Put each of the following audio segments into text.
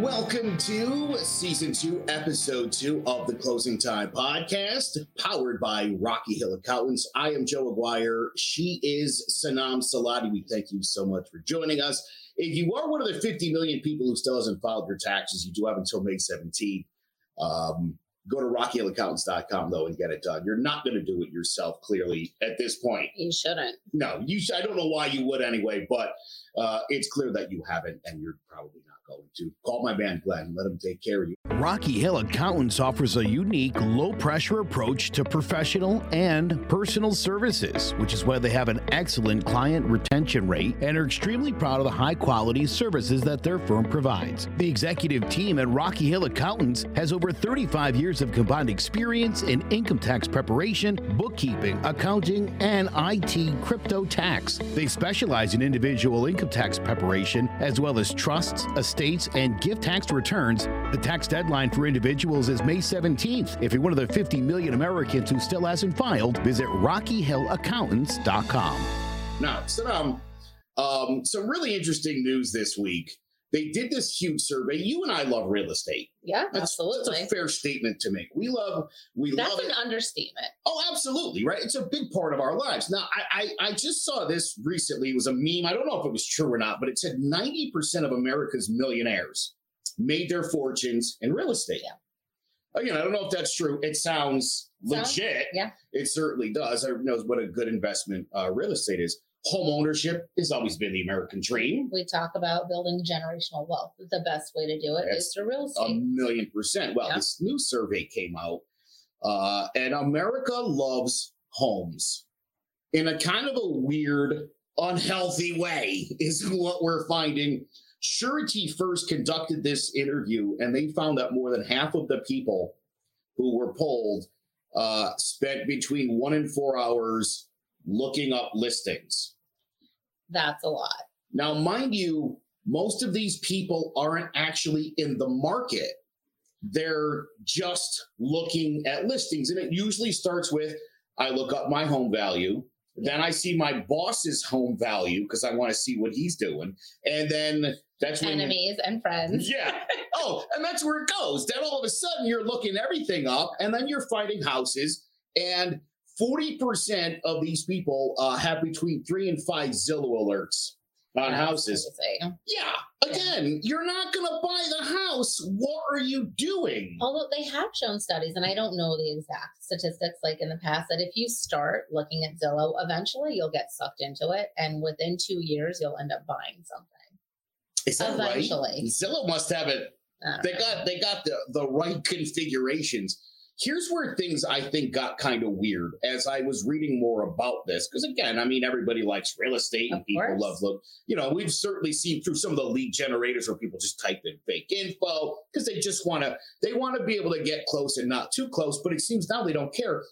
Welcome to season two, episode two of the Closing Time podcast, powered by Rocky Hill Accountants. I am Joe Aguirre. She is Sanam Salati. We thank you so much for joining us. If you are one of the 50 million people who still hasn't filed your taxes, you do have until May 17th. Um, go to rockyhillaccountants.com though and get it done. You're not going to do it yourself, clearly, at this point. You shouldn't. No, you. Sh- I don't know why you would anyway, but uh, it's clear that you haven't, and you're probably going to. Call my man Glenn. Let him take care of you. Rocky Hill Accountants offers a unique, low pressure approach to professional and personal services, which is why they have an excellent client retention rate and are extremely proud of the high quality services that their firm provides. The executive team at Rocky Hill Accountants has over 35 years of combined experience in income tax preparation, bookkeeping, accounting, and IT crypto tax. They specialize in individual income tax preparation as well as trusts, estates, and gift tax returns. The tax deadline for individuals is May 17th. If you're one of the 50 million Americans who still hasn't filed, visit RockyHillAccountants.com. Now, Sanam, um, some really interesting news this week. They did this huge survey. You and I love real estate. Yeah, That's, absolutely. that's a fair statement to make. We love, we love That's love an it. understatement. Oh, absolutely, right? It's a big part of our lives. Now, I, I I just saw this recently. It was a meme. I don't know if it was true or not, but it said 90% of America's millionaires made their fortunes in real estate. Yeah. Again, I don't know if that's true. It sounds Sounds- legit. yeah. It certainly does. Everyone knows what a good investment uh, real estate is. Home ownership has always been the American dream. We talk about building generational wealth. The best way to do it Yes. is through real estate. A million percent. Well, Yeah. this new survey came out, uh, and America loves homes in a kind of a weird, unhealthy way, is what we're finding. Surety first conducted this interview, and they found that more than half of the people who were polled uh, spent between one and four hours looking up listings. That's a lot. Now, mind you, most of these people aren't actually in the market. They're just looking at listings. And it usually starts with I look up my home value. Then I see my boss's home value because I want to see what he's doing. And then that's when. Enemies and friends. Yeah. Oh, and that's where it goes. Then all of a sudden you're looking everything up and then you're finding houses. And 40% of these people uh, have between three and five Zillow alerts on That's houses. Yeah. Again, you're not going to buy the house. What are you doing? Although they have shown studies, and I don't know the exact statistics like in the past, that if you start looking at Zillow, eventually you'll get sucked into it. And within two years, you'll end up buying something. Is that right? Zillow must have it they know. got they got the the right configurations here's where things i think got kind of weird as i was reading more about this because again i mean everybody likes real estate and Of people course. love look you know we've certainly seen through some of the lead generators where people just type in fake info because they just want to they want to be able to get close and not too close but it seems now they don't care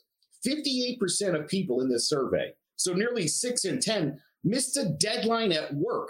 58% of people in this survey so nearly 6 in 10 missed a deadline at work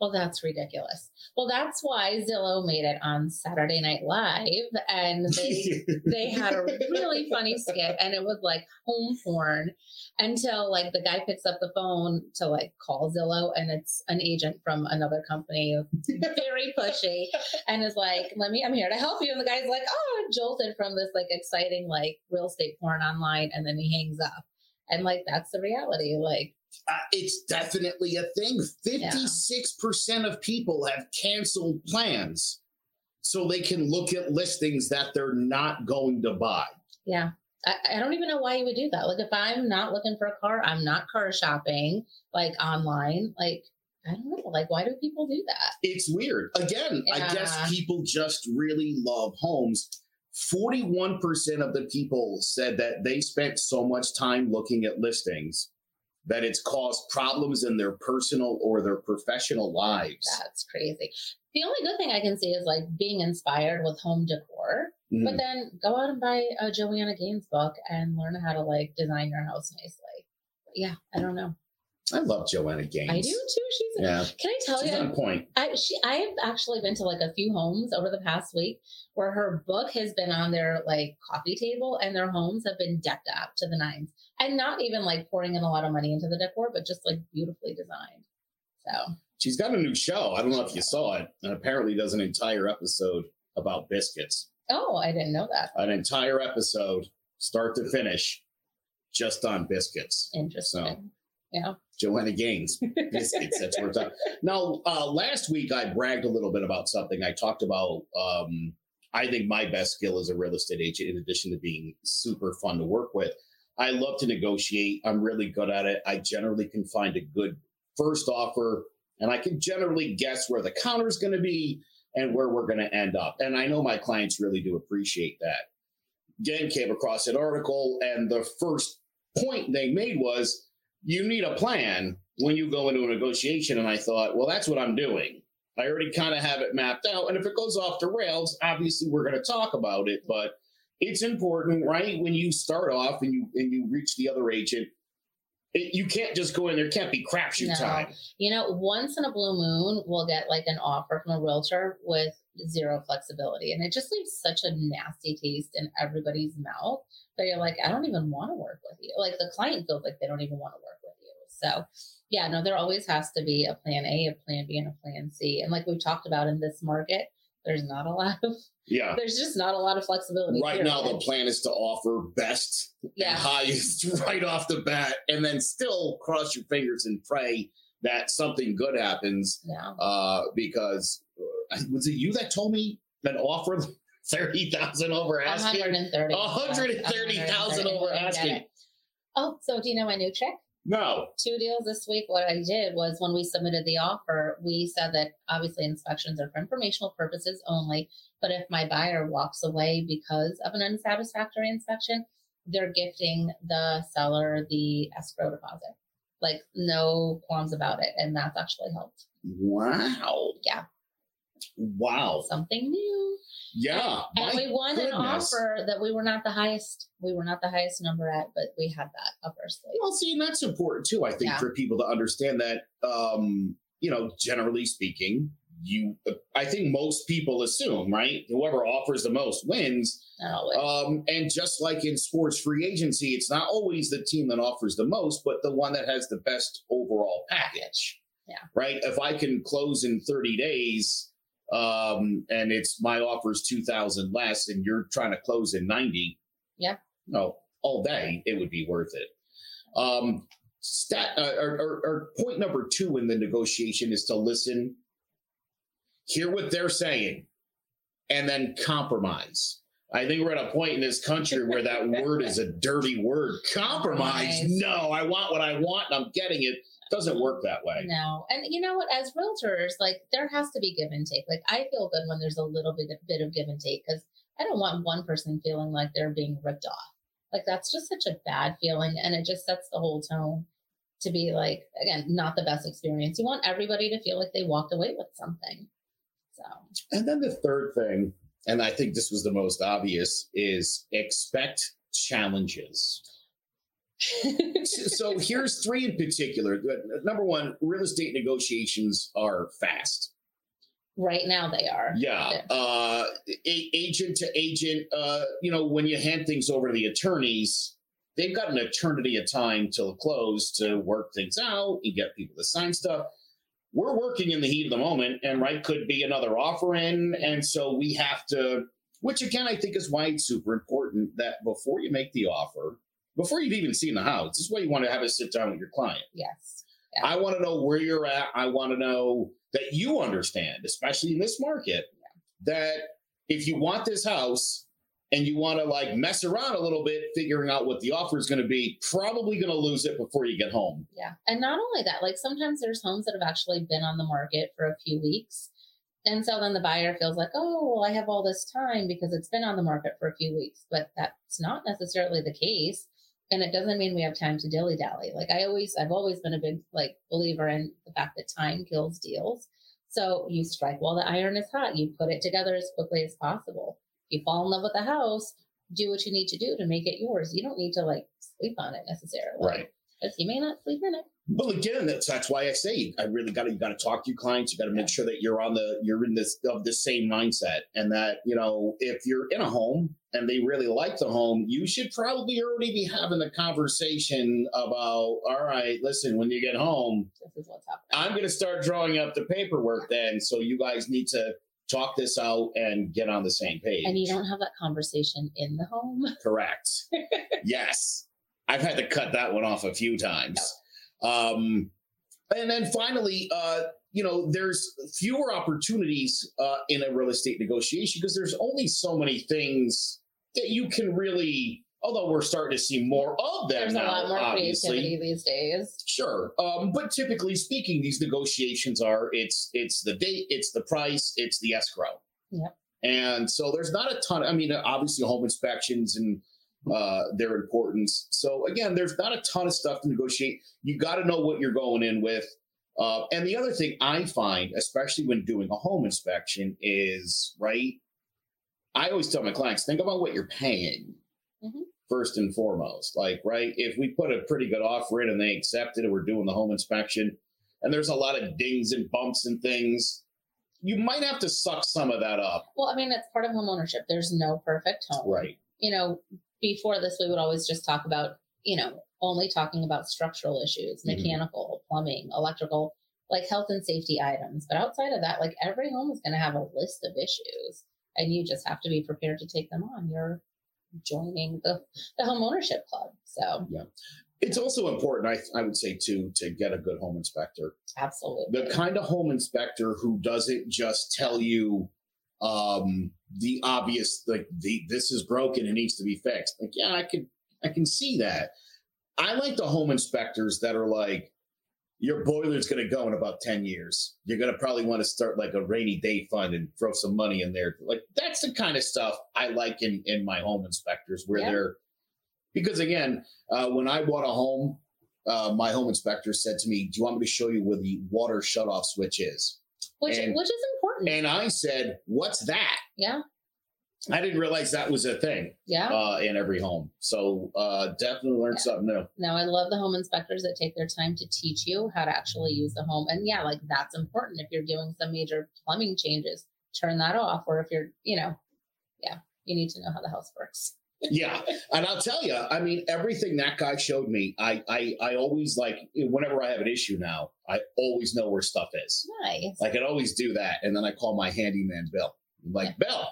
Well, that's ridiculous. Well, that's why Zillow made it on Saturday Night Live, and they they had a really funny skit, and it was like home porn until like the guy picks up the phone to like call Zillow, and it's an agent from another company, very pushy, and is like, "Let me, I'm here to help you," and the guy's like, "Oh," jolted from this like exciting like real estate porn online, and then he hangs up, and like that's the reality, like. Uh, it's definitely a thing. 56% of people have canceled plans so they can look at listings that they're not going to buy. Yeah. I, I don't even know why you would do that. Like if I'm not looking for a car, I'm not car shopping like online. Like I don't know. Like why do people do that? It's weird. Again, I guess people just really love homes. 41% of the people said that they spent so much time looking at listings that it's caused problems in their personal or their professional lives. That's crazy. The only good thing I can see is like being inspired with home decor, Mm. but then go out and buy a Joanna Gaines book and learn how to like design your house nicely. Yeah, I don't know. I love Joanna Gaines. I do too. She's. Yeah, Can I tell she's you? on point. I she I have actually been to like a few homes over the past week where her book has been on their like coffee table and their homes have been decked out to the nines. And not even like pouring in a lot of money into the decor, but just like beautifully designed. So She's got a new show. I don't know if you saw it. And apparently does an entire episode about biscuits. oh, I didn't know that. An entire episode, start to finish, just on biscuits. Interesting. Yeah. Joanna Gaines, biscuits. That's. Now, uh, last week I bragged a little bit about something. I talked about. Um, I think my best skill as a real estate agent, in addition to being super fun to work with, I love to negotiate. I'm really good at it. I generally can find a good first offer, and I can generally guess where the counter is going to be and where we're going to end up. And I know my clients really do appreciate that. Again, came across an article, and the first point they made was you need a plan when you go into a negotiation. And I thought, well, that's what I'm doing. I already kind of have it mapped out. And if it goes off the rails, obviously we're going to talk about it. But it's important, right? When you start off and you and you reach the other agent, it, you can't just go in there. Can't be crapshoot No. time. You know, once in a blue moon, we'll get like an offer from a realtor with zero flexibility. And it just leaves such a nasty taste in everybody's mouth that you're like, I don't even want to work with you. Like the client feels like they don't even want to work with you. So, yeah, no, there always has to be a plan A, a plan B, and a plan C. And like we've talked about in this market, there's not a lot of, Yeah. there's just not a lot of flexibility. Right now, the plan is to offer best and yeah. highest right off the bat, and then still cross your fingers and pray that something good happens. Yeah. Uh, because uh, was it you that told me that offer thirty thousand over asking? 130. 130,000 over asking. Oh, so do you know my new trick? No. two deals this week. What I did was when we submitted the offer, we said that obviously inspections are for informational purposes only. But if my buyer walks away because of an unsatisfactory inspection, they're gifting the seller the escrow deposit. Like no qualms about it. And that's actually helped. Wow. Yeah. Wow. Something new. Yeah. And my we won an offer that we were not the highest. We were not the highest number at, but we had that up our sleeve. Well, see, and that's important too. I think Yeah. for people to understand that, um, you know, generally speaking, you, I think most people assume, right? Whoever offers the most wins. Um, and just like in sports free agency, it's not always the team that offers the most, but the one that has the best overall package. Yeah. Right. If I can close in 30 days, um, and it's my offer is 2000 less and you're trying to close in 90. Yeah. No, all day, it would be worth it. Um, stat, uh, or, or, or point number two in the negotiation is to listen, hear what they're saying, and then compromise. I think we're at a point in this country where that word is a dirty word. Compromise. Compromise. No, I want what I want and I'm getting it. Doesn't work that way. No. And you know what? As realtors, like there has to be give and take. Like I feel good when there's a little bit, bit of give and take because I don't want one person feeling like they're being ripped off. Like that's just such a bad feeling. And it just sets the whole tone to be like, again, not the best experience. You want everybody to feel like they walked away with something. So, And then the third thing, and I think this was the most obvious, is expect challenges. So here's three in particular. Number one, real estate negotiations are fast. right now they are. Yeah. Uh, a- agent to agent, uh, you know, when you hand things over to the attorneys, they've got an eternity of time till close to work things out and get people to sign stuff. We're working in the heat of the moment, and right could be another offer in. And so we have to, which again, I think is why it's super important that before you make the offer, before you've even seen the house, this is why you want to have a sit down with your client. Yes. I want to know where you're at. I want to know that you understand, especially in this market, that if you want this house and you want to like mess around a little bit, figuring out what the offer is going to be, probably going to lose it before you get home. Yeah. And not only that, like sometimes there's homes that have actually been on the market for a few weeks. And so then the buyer feels like, oh, well, I have all this time because it's been on the market for a few weeks. But that's not necessarily the case. And it doesn't mean we have time to dilly dally. Like I always, I've always been a big like believer in the fact that time kills deals. So you strike while the iron is hot. You put it together as quickly as possible. You fall in love with the house, do what you need to do to make it yours. You don't need to like sleep on it necessarily. Right. Because you may not sleep in it. Well, again, that's that's why I say I really got to you got to talk to your clients. You got to make sure that you're on the you're in this of the same mindset, and that you know if you're in a home and they really like the home, you should probably already be having the conversation about all right, listen, when you get home, This is what's happening. I'm going to start drawing up the paperwork then, so you guys need to talk this out and get on the same page. And you don't have that conversation in the home. Correct. yes. I've had to cut that one off a few times. Um, and then finally, uh, you know, there's fewer opportunities uh, in a real estate negotiation because there's only so many things that you can really, although we're starting to see more of them There's now, a lot more obviously. creativity these days. Sure, um, but typically speaking, these negotiations are it's it's the date, it's the price, it's the escrow. Yep. And so there's not a ton. I mean, obviously, home inspections and uh, their importance. So again, there's not a ton of stuff to negotiate. You got to know what you're going in with. Uh, and the other thing I find, especially when doing a home inspection, is right. I always tell my clients, think about what you're paying Mhm. first and foremost. Like, right, if we put a pretty good offer in and they accept it, and we're doing the home inspection, and there's a lot of dings and bumps and things, you might have to suck some of that up. Well, I mean, it's part of home ownership. There's no perfect home. Right. You know, before this, we would always just talk about, you know, only talking about structural issues, Mhm. mechanical, plumbing, electrical, like health and safety items. But outside of that, like every home is going to have a list of issues, and you just have to be prepared to take them on. You're joining the, the home ownership club. So, yeah. It's also important, I, I would say, too, to get a good home inspector. absolutely. The kind of home inspector who doesn't just tell you um, the obvious, like the this is broken and needs to be fixed. Like, yeah, I can I can see that. I like the home inspectors that are like, your boiler's going to go in about 10 years. You're going to probably want to start like a rainy day fund and throw some money in there. Like that's the kind of stuff I like in, in my home inspectors where Yeah. they're, because again, uh, when I bought a home, uh, my home inspector said to me, do you want me to show you where the water shutoff switch is? Which, and- which is important. And I said, what's that? yeah. I didn't realize that was a thing Yeah. uh, in every home. So uh, definitely learned Yeah. something new. Now, I love the home inspectors that take their time to teach you how to actually use the home. And yeah, like that's important. If you're doing some major plumbing changes, turn that off. Or if you're, you know, yeah, you need to know how the house works. Yeah and i'll tell you i mean everything that guy showed me i i i always like whenever i have an issue now i always know where stuff is Nice. i can always do that and then i call my handyman bill I'm like bill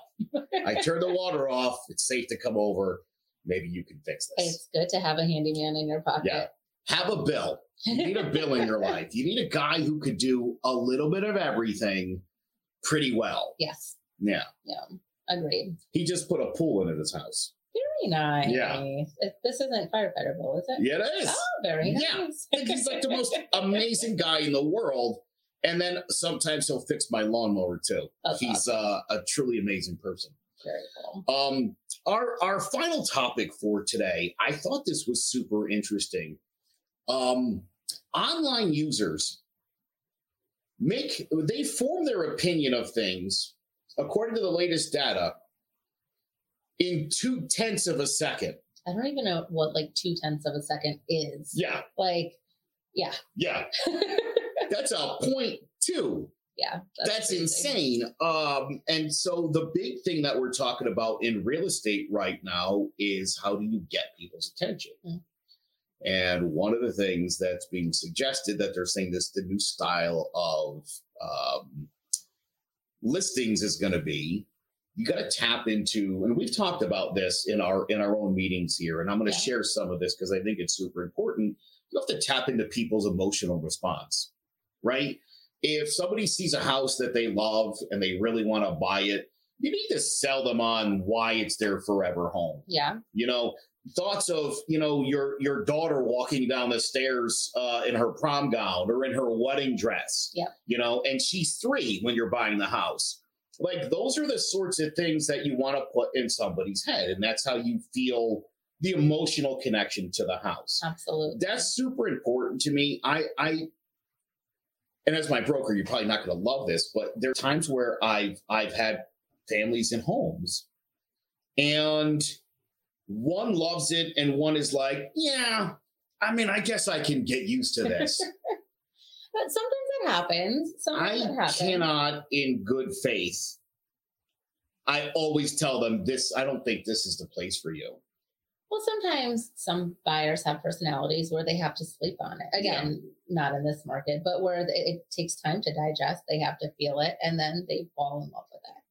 i turned the water off it's safe to come over maybe you can fix this it's good to have a handyman in your pocket. Yeah. have a bill you need a bill in your life you need a guy who could do a little bit of everything pretty well yes. yeah Yeah. Agreed. he just put a pool in at his house Very nice. Yeah. This isn't firefighter bill, is it? yeah it is Oh, very Yeah. nice. he's like the most amazing guy in the world. And then sometimes he'll fix my lawnmower too. That's he's uh, a truly amazing person. very cool. Um, our our final topic for today, I thought this was super interesting. Um, online users make they form their opinion of things according to the latest data in two tenths of a second. I don't even know what like two tenths of a second is. Yeah, Like, yeah. yeah, that's a point two. yeah. That's, crazy. insane. Um, and so the big thing that we're talking about in real estate right now is how do you get people's attention? Mm. And one of the things that's being suggested that they're saying this the new style of um, listings is going to be you got to tap into and we've talked about this in our in our own meetings here and i'm going to Yeah. share some of this because i think it's super important. You have to tap into people's emotional response right? If somebody sees a house that they love and they really want to buy it you need to sell them on why it's their forever home. Yeah. you know thoughts of you know your your daughter walking down the stairs uh, in her prom gown or in her wedding dress. Yeah. You know and she's three when you're buying the house like those are the sorts of things that you want to put in somebody's head and that's how you feel the emotional connection to the house Absolutely. that's super important to me i i and as my broker you're probably not going to love this but there are times where i've i've had families in homes and one loves it and one is like yeah I mean, I guess I can get used to this. But sometimes it happens. Sometimes it I happens. cannot, in good faith, I always tell them this. I don't think this is the place for you. Well, sometimes some buyers have personalities where they have to sleep on it. Again, not in this market, but where it, it takes time to digest. They have to feel it, and then they fall in love with it.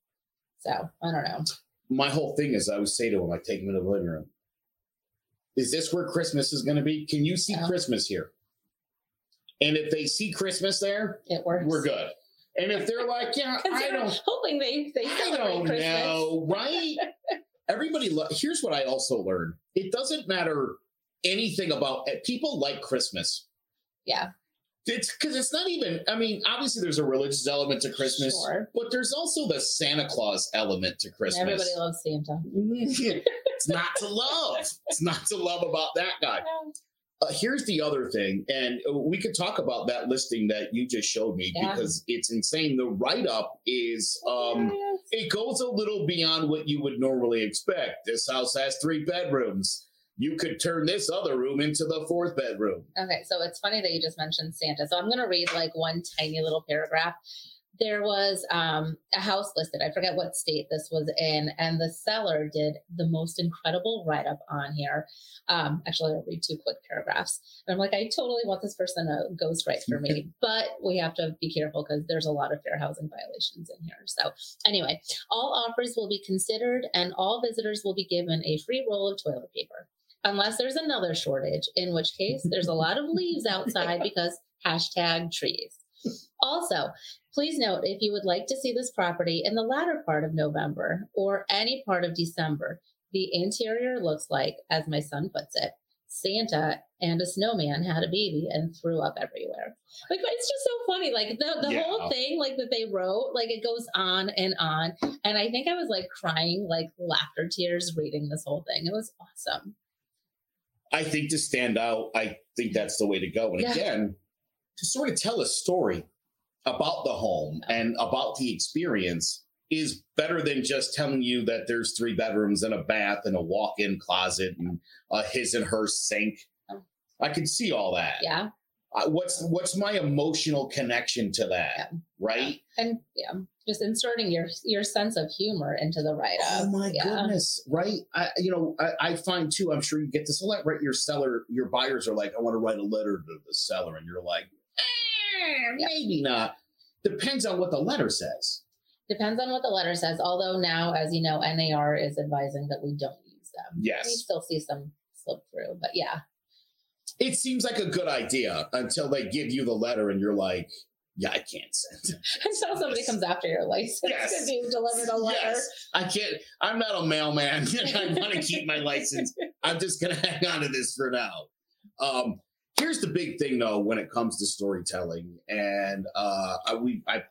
So I don't know. My whole thing is, I always say to them, I take them into the living room. Is this where Christmas is going to be? Can you see Yeah. Christmas here? And if they see Christmas there, It works. we're good. And if they're like, yeah, I don't, hoping they they I don't Christmas. know, right? Everybody, lo- here's what I also learned: it doesn't matter anything about eh, people like Christmas. Yeah, It's because it's not even. I mean, obviously, there's a religious element to Christmas, Sure. but there's also the Santa Claus element to Christmas. everybody loves Santa. it's not to love. It's not to love about that guy. Uh, here's the other thing, and we could talk about that listing that you just showed me Yeah. because it's insane. The write up is um, Yes. it goes a little beyond what you would normally expect. This house has three bedrooms. You could turn this other room into the fourth bedroom. Okay, so it's funny that you just mentioned Santa. So I'm going to read like one tiny little paragraph. There was um, a house listed. I forget what state this was in, and the seller did the most incredible write up on here. Um, actually, I'll read two quick paragraphs. And I'm like, I totally want this person to ghostwrite for me, but we have to be careful because there's a lot of fair housing violations in here. So, anyway, all offers will be considered, and all visitors will be given a free roll of toilet paper unless there's another shortage, in which case there's a lot of leaves outside because hashtag trees. Also, please note if you would like to see this property in the latter part of November or any part of December, the interior looks like, as my son puts it, Santa and a snowman had a baby and threw up everywhere. Like it's just so funny. Like the, the Yeah. whole thing, like that they wrote, like it goes on and on. And I think I was like crying, like laughter tears reading this whole thing. It was awesome. I think to stand out, I think that's the way to go. And Yeah. again, to sort of tell a story about the home and about the experience is better than just telling you that there's three bedrooms and a bath and a walk-in closet and a his and her sink. I can see all that. Yeah. Uh, what's what's my emotional connection to that? Yeah. Right? And yeah, just inserting your your sense of humor into the write up. Oh my yeah. goodness! Right? I, you know, I, I find too. I'm sure you get this a lot. Right? Your seller, your buyers are like, "I want to write a letter to the seller," and you're like. "Maybe not." Depends on what the letter says. Depends on what the letter says. Although now, as you know, NAR is advising that we don't use them. Yes. We still see some slip through, but yeah. it seems like a good idea until they give you the letter, and you're like, "Yeah, I can't send." it." Until somebody comes after your license Yes. because you delivered a letter. Yes, I can't. I'm not a mailman. I want to keep my license. I'm just going to hang on to this for now. Um, here's the big thing, though, when it comes to storytelling, and uh, I, we I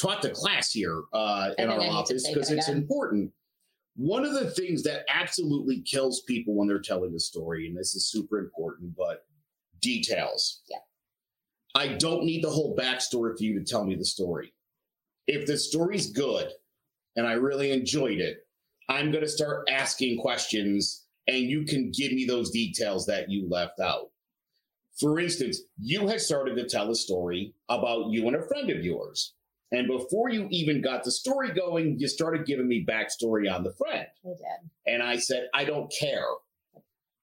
taught the class here uh, in our think I need to office because it's again. important. One of the things that absolutely kills people when they're telling a story, and this is super important, but details. Yeah. I don't need the whole backstory for you to tell me the story. If the story's good and I really enjoyed it, I'm going to start asking questions and you can give me those details that you left out. For instance, you had started to tell a story about you and a friend of yours. And before you even got the story going, you started giving me backstory on the friend. I did. And I said, I don't care.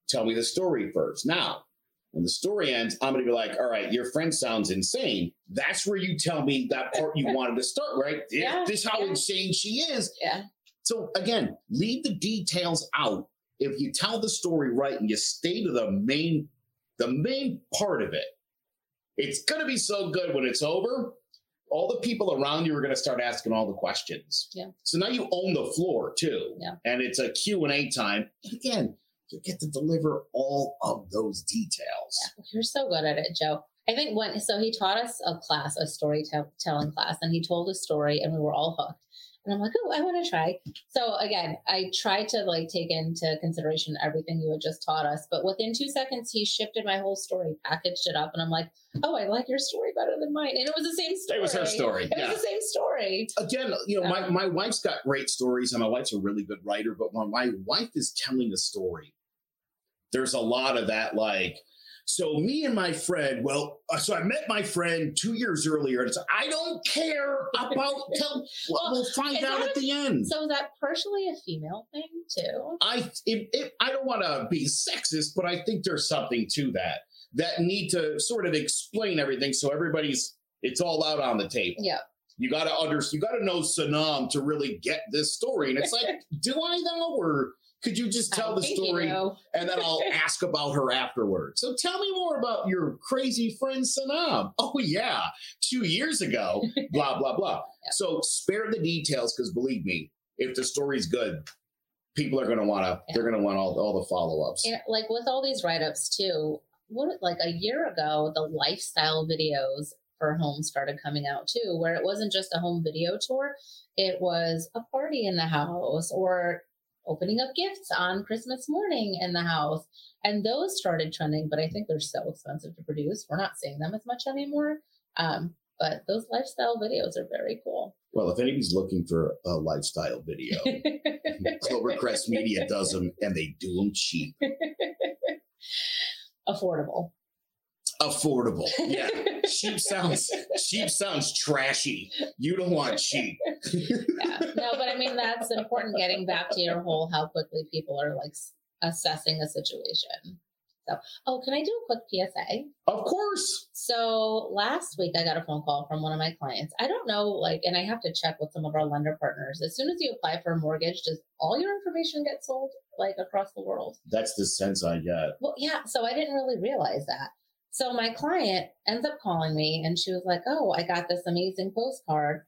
Tell me the story first. Now, when the story ends, I'm going to be like, all right, your friend sounds insane. That's where you tell me that part you wanted to start, right? Yeah, this how yeah. insane she is. Yeah. So again, leave the details out. If you tell the story right and you stay to the main, the main part of it, it's going to be so good when it's over. All the people around you are going to start asking all the questions. Yeah. So now you own the floor too. Yeah. And it's a Q and A time. And again, you get to deliver all of those details. You're so good at it, Joe. I think when so he taught us a class, a storytelling class, and he told a story, and we were all hooked. And I'm like, oh, I want to try. So again, I tried to like take into consideration everything you had just taught us, but within two seconds, he shifted my whole story, packaged it up, and I'm like, oh, I like your story better than mine. And it was the same story. It was her story. It yeah. was the same story. again, you know, my, my wife's got great stories, and my wife's a really good writer. But when my wife is telling a story, there's a lot of that, like, So me and my friend, well, uh, so I met my friend two years earlier, and it's like, I don't care about. Tell, well, we'll find out at the end. So is that partially a female thing too? I it, it, I don't want to be sexist, but I think there's something to that that need to sort of explain everything so everybody's it's all out on the table. Yeah. You got to under you got to know Sanam to really get this story, and it's like, do I know, or could you just tell the think you story know. and then I'll ask about her afterwards? So tell me more about your crazy friend Sanam. Oh yeah, two years ago, blah blah blah. Yeah. So spare the details because believe me, if the story's good, people are going to want to. They're going to want all, all the follow ups. And, like with all these write-ups too what like a year ago the lifestyle videos for home started coming out too where it wasn't just a home video tour it was a party in the house or opening up gifts on christmas morning in the house. And those started trending but i think they're so expensive to produce. We're not seeing them as much anymore. Um, but those lifestyle videos are very cool. Well, if anybody's looking for a lifestyle video, Clovercrest Media does them, and they do them cheap, affordable affordable. Yeah, cheap sounds cheap sounds trashy. You don't want cheap. yeah. No, but I mean that's important. Getting back to your whole how quickly people are like assessing a situation. So, oh, can I do a quick PSA? Of course. So last week I got a phone call from one of my clients. I don't know, like, and I have to check with some of our lender partners. As soon as you apply for a mortgage, does all your information get sold like across the world? That's the sense I get. Well, yeah. So I didn't really realize that. So my client ends up calling me and she was like, Oh, I got this amazing postcard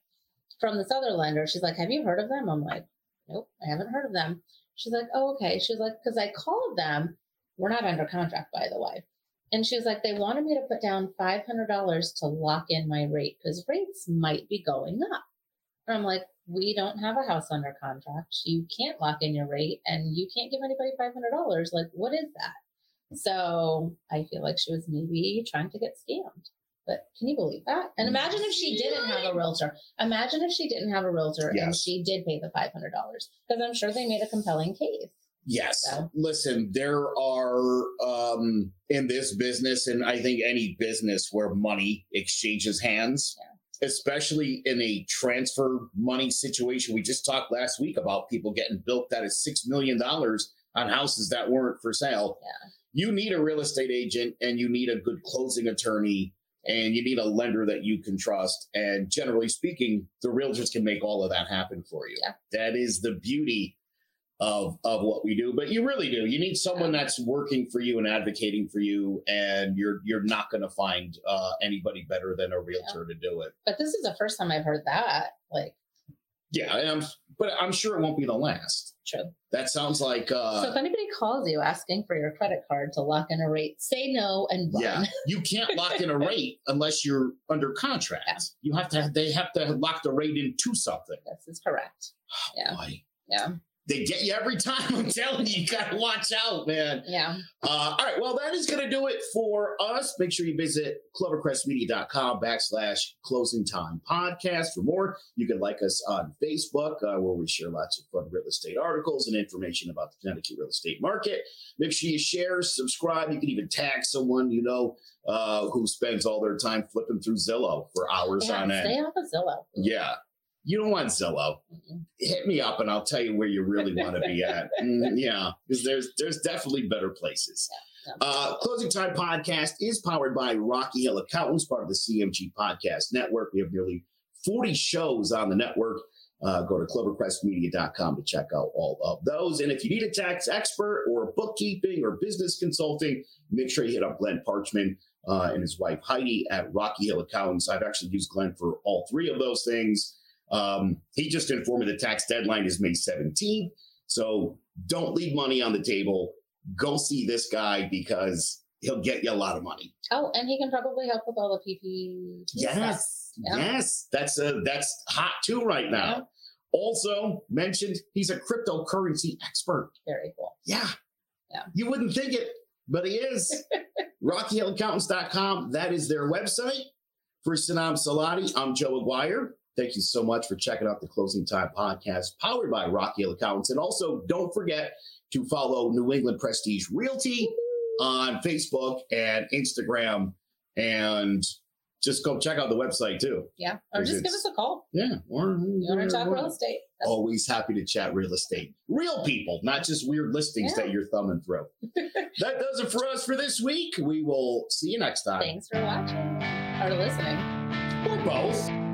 from this other lender. She's like, Have you heard of them? I'm like, Nope, I haven't heard of them. She's like, Oh, okay. She's like, Because I called them. We're not under contract, by the way. And she was like, They wanted me to put down $500 to lock in my rate because rates might be going up. And I'm like, We don't have a house under contract. You can't lock in your rate and you can't give anybody $500. Like, what is that? So I feel like she was maybe trying to get scammed. But can you believe that? And imagine if she didn't have a realtor. Imagine if she didn't have a realtor and she did pay the $500 because I'm sure they made a compelling case. Yes. So. Listen, there are um in this business and I think any business where money exchanges hands, especially in a transfer money situation. We just talked last week about people getting built that is 6 million dollars on houses that weren't for sale. Yeah. You need a real estate agent and you need a good closing attorney and you need a lender that you can trust and generally speaking, the realtors can make all of that happen for you. Yeah. That is the beauty of of what we do but you really do you need someone that's working for you and advocating for you and you're you're not going to find uh anybody better than a realtor to do it But this is the first time I've heard that. Like, yeah I'm, but i'm sure it won't be the last true. that sounds like uh so if anybody calls you asking for your credit card to lock in a rate, say no and run. yeah you can't lock in a rate unless you're under contract Yeah. you have to they have to lock the rate into something This is correct. Yeah. Boy, Yeah. They get you every time i'm telling you you gotta watch out man Yeah. Uh, all right, well, that is going to do it for us. Make sure you visit clovercrestmedia.com backslash closing time podcast for more. You can like us on Facebook, uh, where we share lots of fun real estate articles and information about the Connecticut real estate market. Make sure you share, subscribe. You can even tag someone you know uh, who spends all their time flipping through Zillow for hours yeah on stay end. off of Zillow. Yeah. You don't want Zillow. Hit me up and I'll tell you where you really want to be at. Mm, yeah, because there's there's definitely better places. Uh, Closing Time Podcast is powered by Rocky Hill Accountants, part of the CMG Podcast Network. We have nearly 40 shows on the network. Uh, go to clovercrestmedia.com to check out all of those. And if you need a tax expert or bookkeeping or business consulting, make sure you hit up Glenn Parchman uh, and his wife Heidi at Rocky Hill Accountants. I've actually used Glenn for all three of those things. Um, he just informed me the tax deadline is May 17th. So don't leave money on the table. Go see this guy because he'll get you a lot of money. Oh, and he can probably help with all the PPP. Yes. Yeah. Yes. That's uh that's hot too right now. Yeah. Also mentioned he's a cryptocurrency expert. Very cool. Yeah. Yeah. You wouldn't think it, but he is. RockyHillAccountants.com. That is their website. For Sanam Salati, I'm Joe Aguirre. Thank you so much for checking out the Closing Time podcast powered by Rocky Hill Accountants. And also, don't forget to follow New England Prestige Realty on Facebook and Instagram, and just go check out the website too. Yeah. Or just give us a call. Yeah. Or you want to talk real estate. That's always happy to chat real estate. Real people, not just weird listings yeah. that you're thumbing through. that does it for us for this week. We will see you next time. Thanks for watching or listening. Or both.